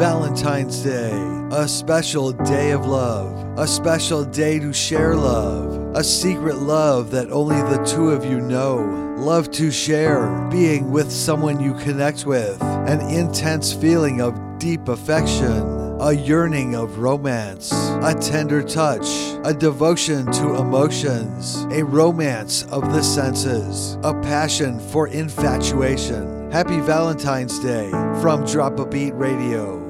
Valentine's Day, a special day of love, a special day to share love, a secret love that only the two of you know. Love to share, being with someone you connect with, an intense feeling of deep affection a yearning of romance, a tender touch, a devotion to emotions, a romance of the senses, a passion for infatuation. Happy Valentine's Day from Drop a Beat Radio.